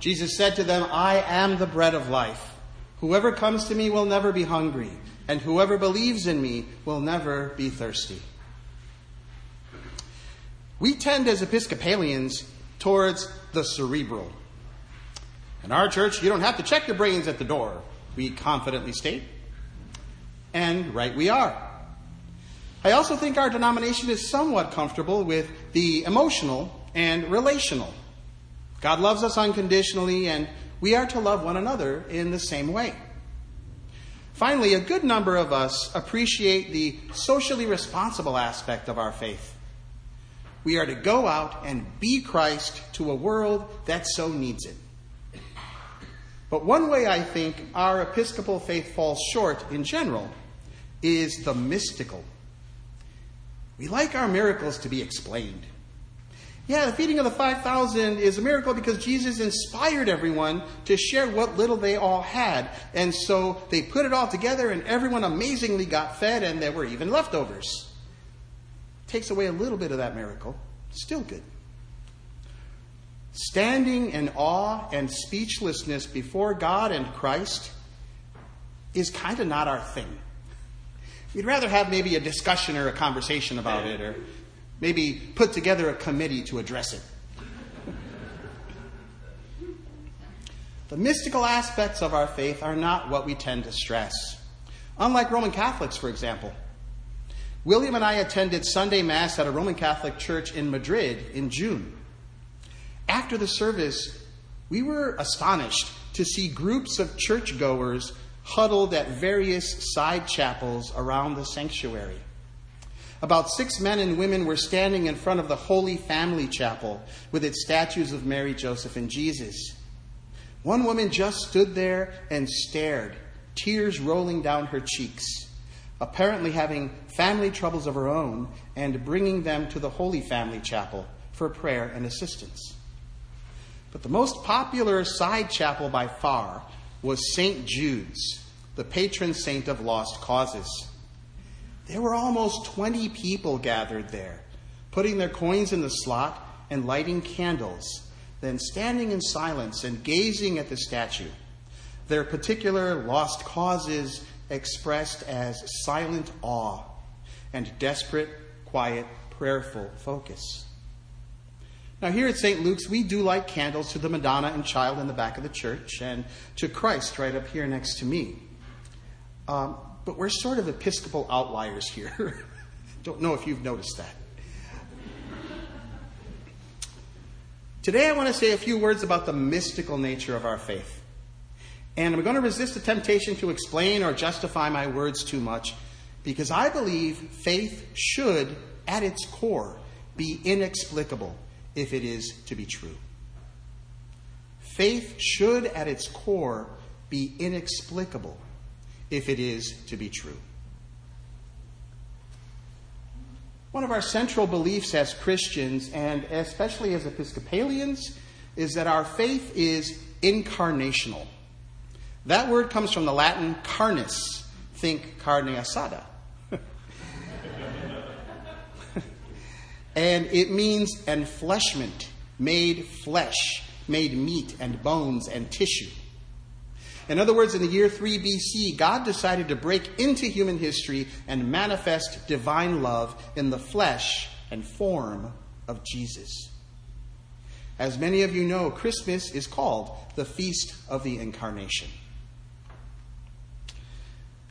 Jesus said to them, I am the bread of life. Whoever comes to me will never be hungry, and whoever believes in me will never be thirsty. We tend as Episcopalians towards the cerebral. In our church, you don't have to check your brains at the door, we confidently state. And right we are. I also think our denomination is somewhat comfortable with the emotional and relational. God loves us unconditionally, and we are to love one another in the same way. Finally, a good number of us appreciate the socially responsible aspect of our faith. We are to go out and be Christ to a world that so needs it. But one way I think our Episcopal faith falls short in general is the mystical. We like our miracles to be explained. Yeah, the feeding of the 5,000 is a miracle because Jesus inspired everyone to share what little they all had. And so they put it all together, and everyone amazingly got fed, and there were even leftovers. Takes away a little bit of that miracle. Still good. Standing in awe and speechlessness before God and Christ is kind of not our thing. We'd rather have maybe a discussion or a conversation about it, or maybe put together a committee to address it. the mystical aspects of our faith are not what we tend to stress. Unlike Roman Catholics, for example, William and I attended Sunday Mass at a Roman Catholic church in Madrid in June. After the service, we were astonished to see groups of churchgoers huddled at various side chapels around the sanctuary. About six men and women were standing in front of the Holy Family Chapel with its statues of Mary, Joseph, and Jesus. One woman just stood there and stared, tears rolling down her cheeks apparently having family troubles of her own and bringing them to the Holy Family Chapel for prayer and assistance. But the most popular side chapel by far was St. Jude's, the patron saint of lost causes. There were almost 20 people gathered there, putting their coins in the slot and lighting candles, then standing in silence and gazing at the statue. Their particular lost causes expressed as silent awe and desperate, quiet, prayerful focus. Now, here at St. Luke's, we do light candles to the Madonna and Child in the back of the church and to Christ right up here next to me. Um, but we're sort of Episcopal outliers here. Don't know if you've noticed that. Today, I want to say a few words about the mystical nature of our faith. And I'm going to resist the temptation to explain or justify my words too much because I believe faith should, at its core, be inexplicable if it is to be true. Faith should, at its core, be inexplicable if it is to be true. One of our central beliefs as Christians, and especially as Episcopalians, is that our faith is incarnational. That word comes from the Latin carnis. Think carne asada. and it means enfleshment, made flesh, made meat and bones and tissue. In other words, in the year 3 BC, God decided to break into human history and manifest divine love in the flesh and form of Jesus. As many of you know, Christmas is called the Feast of the Incarnation.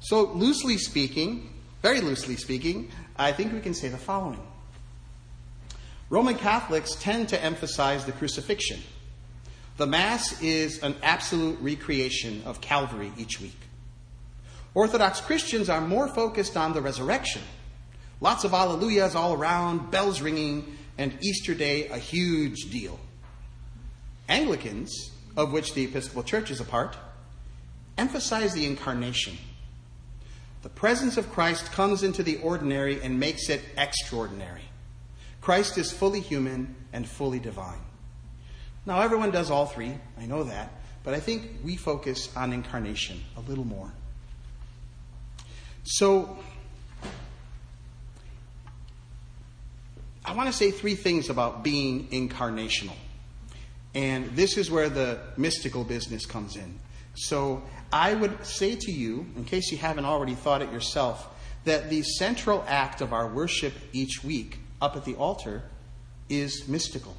So, loosely speaking, very loosely speaking, I think we can say the following Roman Catholics tend to emphasize the crucifixion. The Mass is an absolute recreation of Calvary each week. Orthodox Christians are more focused on the resurrection. Lots of alleluias all around, bells ringing, and Easter Day a huge deal. Anglicans, of which the Episcopal Church is a part, emphasize the incarnation the presence of Christ comes into the ordinary and makes it extraordinary. Christ is fully human and fully divine. Now, everyone does all three, I know that, but I think we focus on incarnation a little more. So, I want to say three things about being incarnational. And this is where the mystical business comes in. So I would say to you, in case you haven't already thought it yourself, that the central act of our worship each week up at the altar is mystical.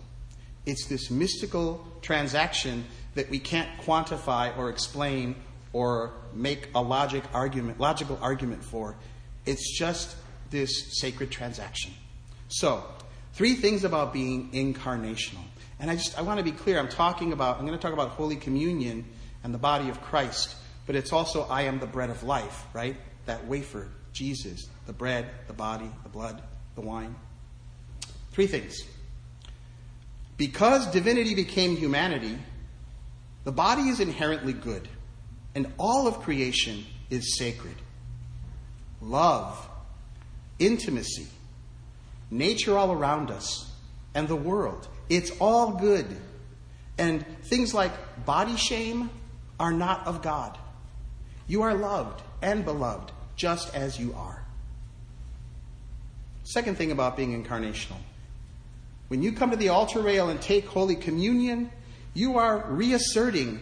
It's this mystical transaction that we can't quantify or explain or make a logic argument, logical argument for. It's just this sacred transaction. So, three things about being incarnational. And I just I want to be clear. I'm talking about I'm going to talk about Holy Communion and the body of Christ, but it's also I am the bread of life, right? That wafer, Jesus, the bread, the body, the blood, the wine. Three things. Because divinity became humanity, the body is inherently good, and all of creation is sacred. Love, intimacy, nature all around us, and the world. It's all good. And things like body shame are not of God. You are loved and beloved just as you are. Second thing about being incarnational when you come to the altar rail and take Holy Communion, you are reasserting,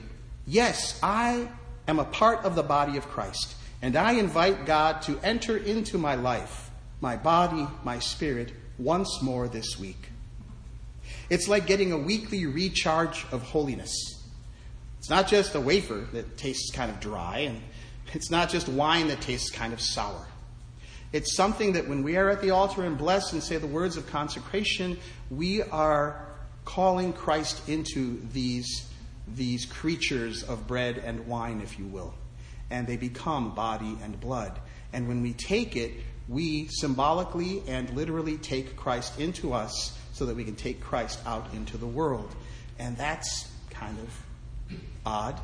yes, I am a part of the body of Christ, and I invite God to enter into my life, my body, my spirit, once more this week. It's like getting a weekly recharge of holiness. It's not just a wafer that tastes kind of dry, and it's not just wine that tastes kind of sour. It's something that when we are at the altar and bless and say the words of consecration, we are calling Christ into these, these creatures of bread and wine, if you will. And they become body and blood. And when we take it, we symbolically and literally take Christ into us so that we can take Christ out into the world. And that's kind of odd,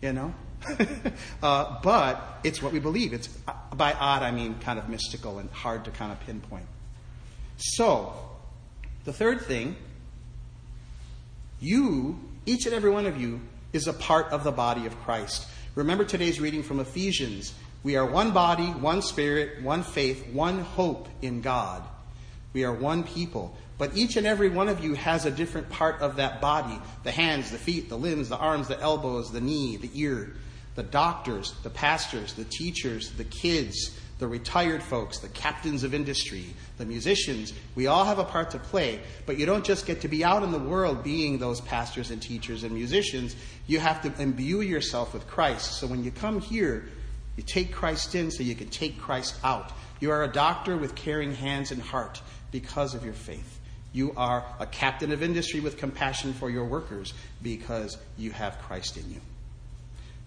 you know? uh, but it's what we believe. It's uh, by odd I mean kind of mystical and hard to kind of pinpoint. So, the third thing, you, each and every one of you, is a part of the body of Christ. Remember today's reading from Ephesians. We are one body, one spirit, one faith, one hope in God. We are one people. But each and every one of you has a different part of that body the hands, the feet, the limbs, the arms, the elbows, the knee, the ear the doctors, the pastors, the teachers, the kids, the retired folks, the captains of industry, the musicians, we all have a part to play, but you don't just get to be out in the world being those pastors and teachers and musicians. You have to imbue yourself with Christ. So when you come here, you take Christ in so you can take Christ out. You are a doctor with caring hands and heart because of your faith. You are a captain of industry with compassion for your workers because you have Christ in you.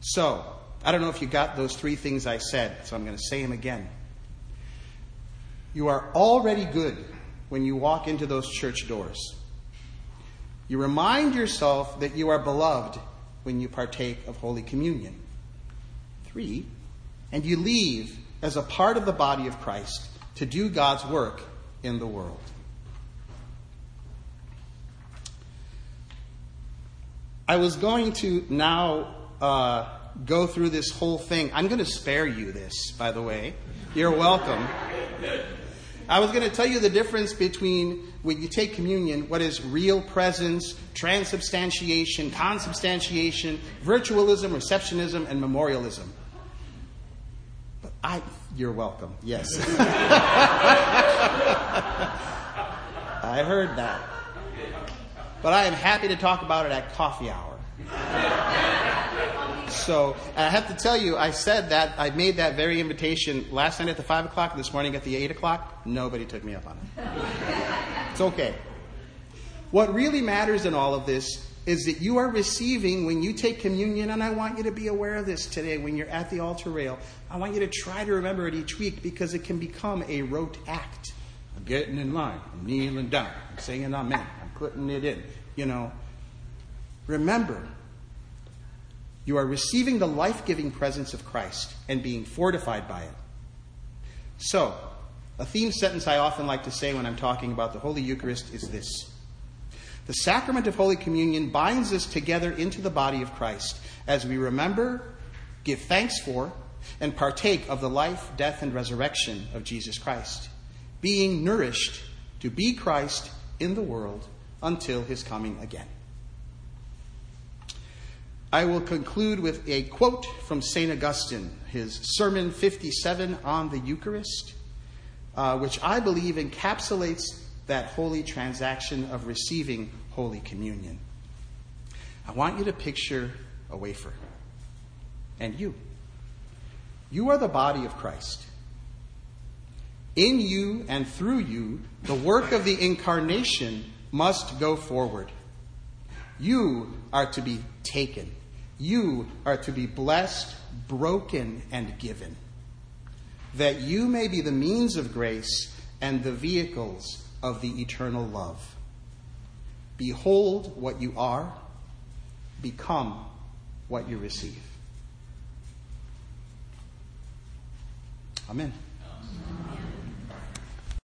So, I don't know if you got those three things I said, so I'm going to say them again. You are already good when you walk into those church doors. You remind yourself that you are beloved when you partake of Holy Communion. Three, and you leave as a part of the body of Christ to do God's work in the world. I was going to now uh, go through this whole thing. I'm going to spare you this, by the way. You're welcome. I was going to tell you the difference between when you take communion, what is real presence, transubstantiation, consubstantiation, virtualism, receptionism, and memorialism. But I, you're welcome. Yes. I heard that. But I am happy to talk about it at coffee hour. So I have to tell you, I said that, I made that very invitation last night at the 5 o'clock, this morning at the 8 o'clock. Nobody took me up on it. it's okay. What really matters in all of this is that you are receiving when you take communion, and I want you to be aware of this today when you're at the altar rail. I want you to try to remember it each week because it can become a rote act. I'm getting in line, I'm kneeling down, I'm saying amen, I'm putting it in. You know, remember, you are receiving the life giving presence of Christ and being fortified by it. So, a theme sentence I often like to say when I'm talking about the Holy Eucharist is this The sacrament of Holy Communion binds us together into the body of Christ as we remember, give thanks for, and partake of the life, death, and resurrection of Jesus Christ, being nourished to be Christ in the world until his coming again. I will conclude with a quote from St. Augustine, his Sermon 57 on the Eucharist, uh, which I believe encapsulates that holy transaction of receiving Holy Communion. I want you to picture a wafer. And you. You are the body of Christ. In you and through you, the work of the incarnation must go forward. You are to be taken. You are to be blessed, broken, and given, that you may be the means of grace and the vehicles of the eternal love. Behold what you are, become what you receive. Amen.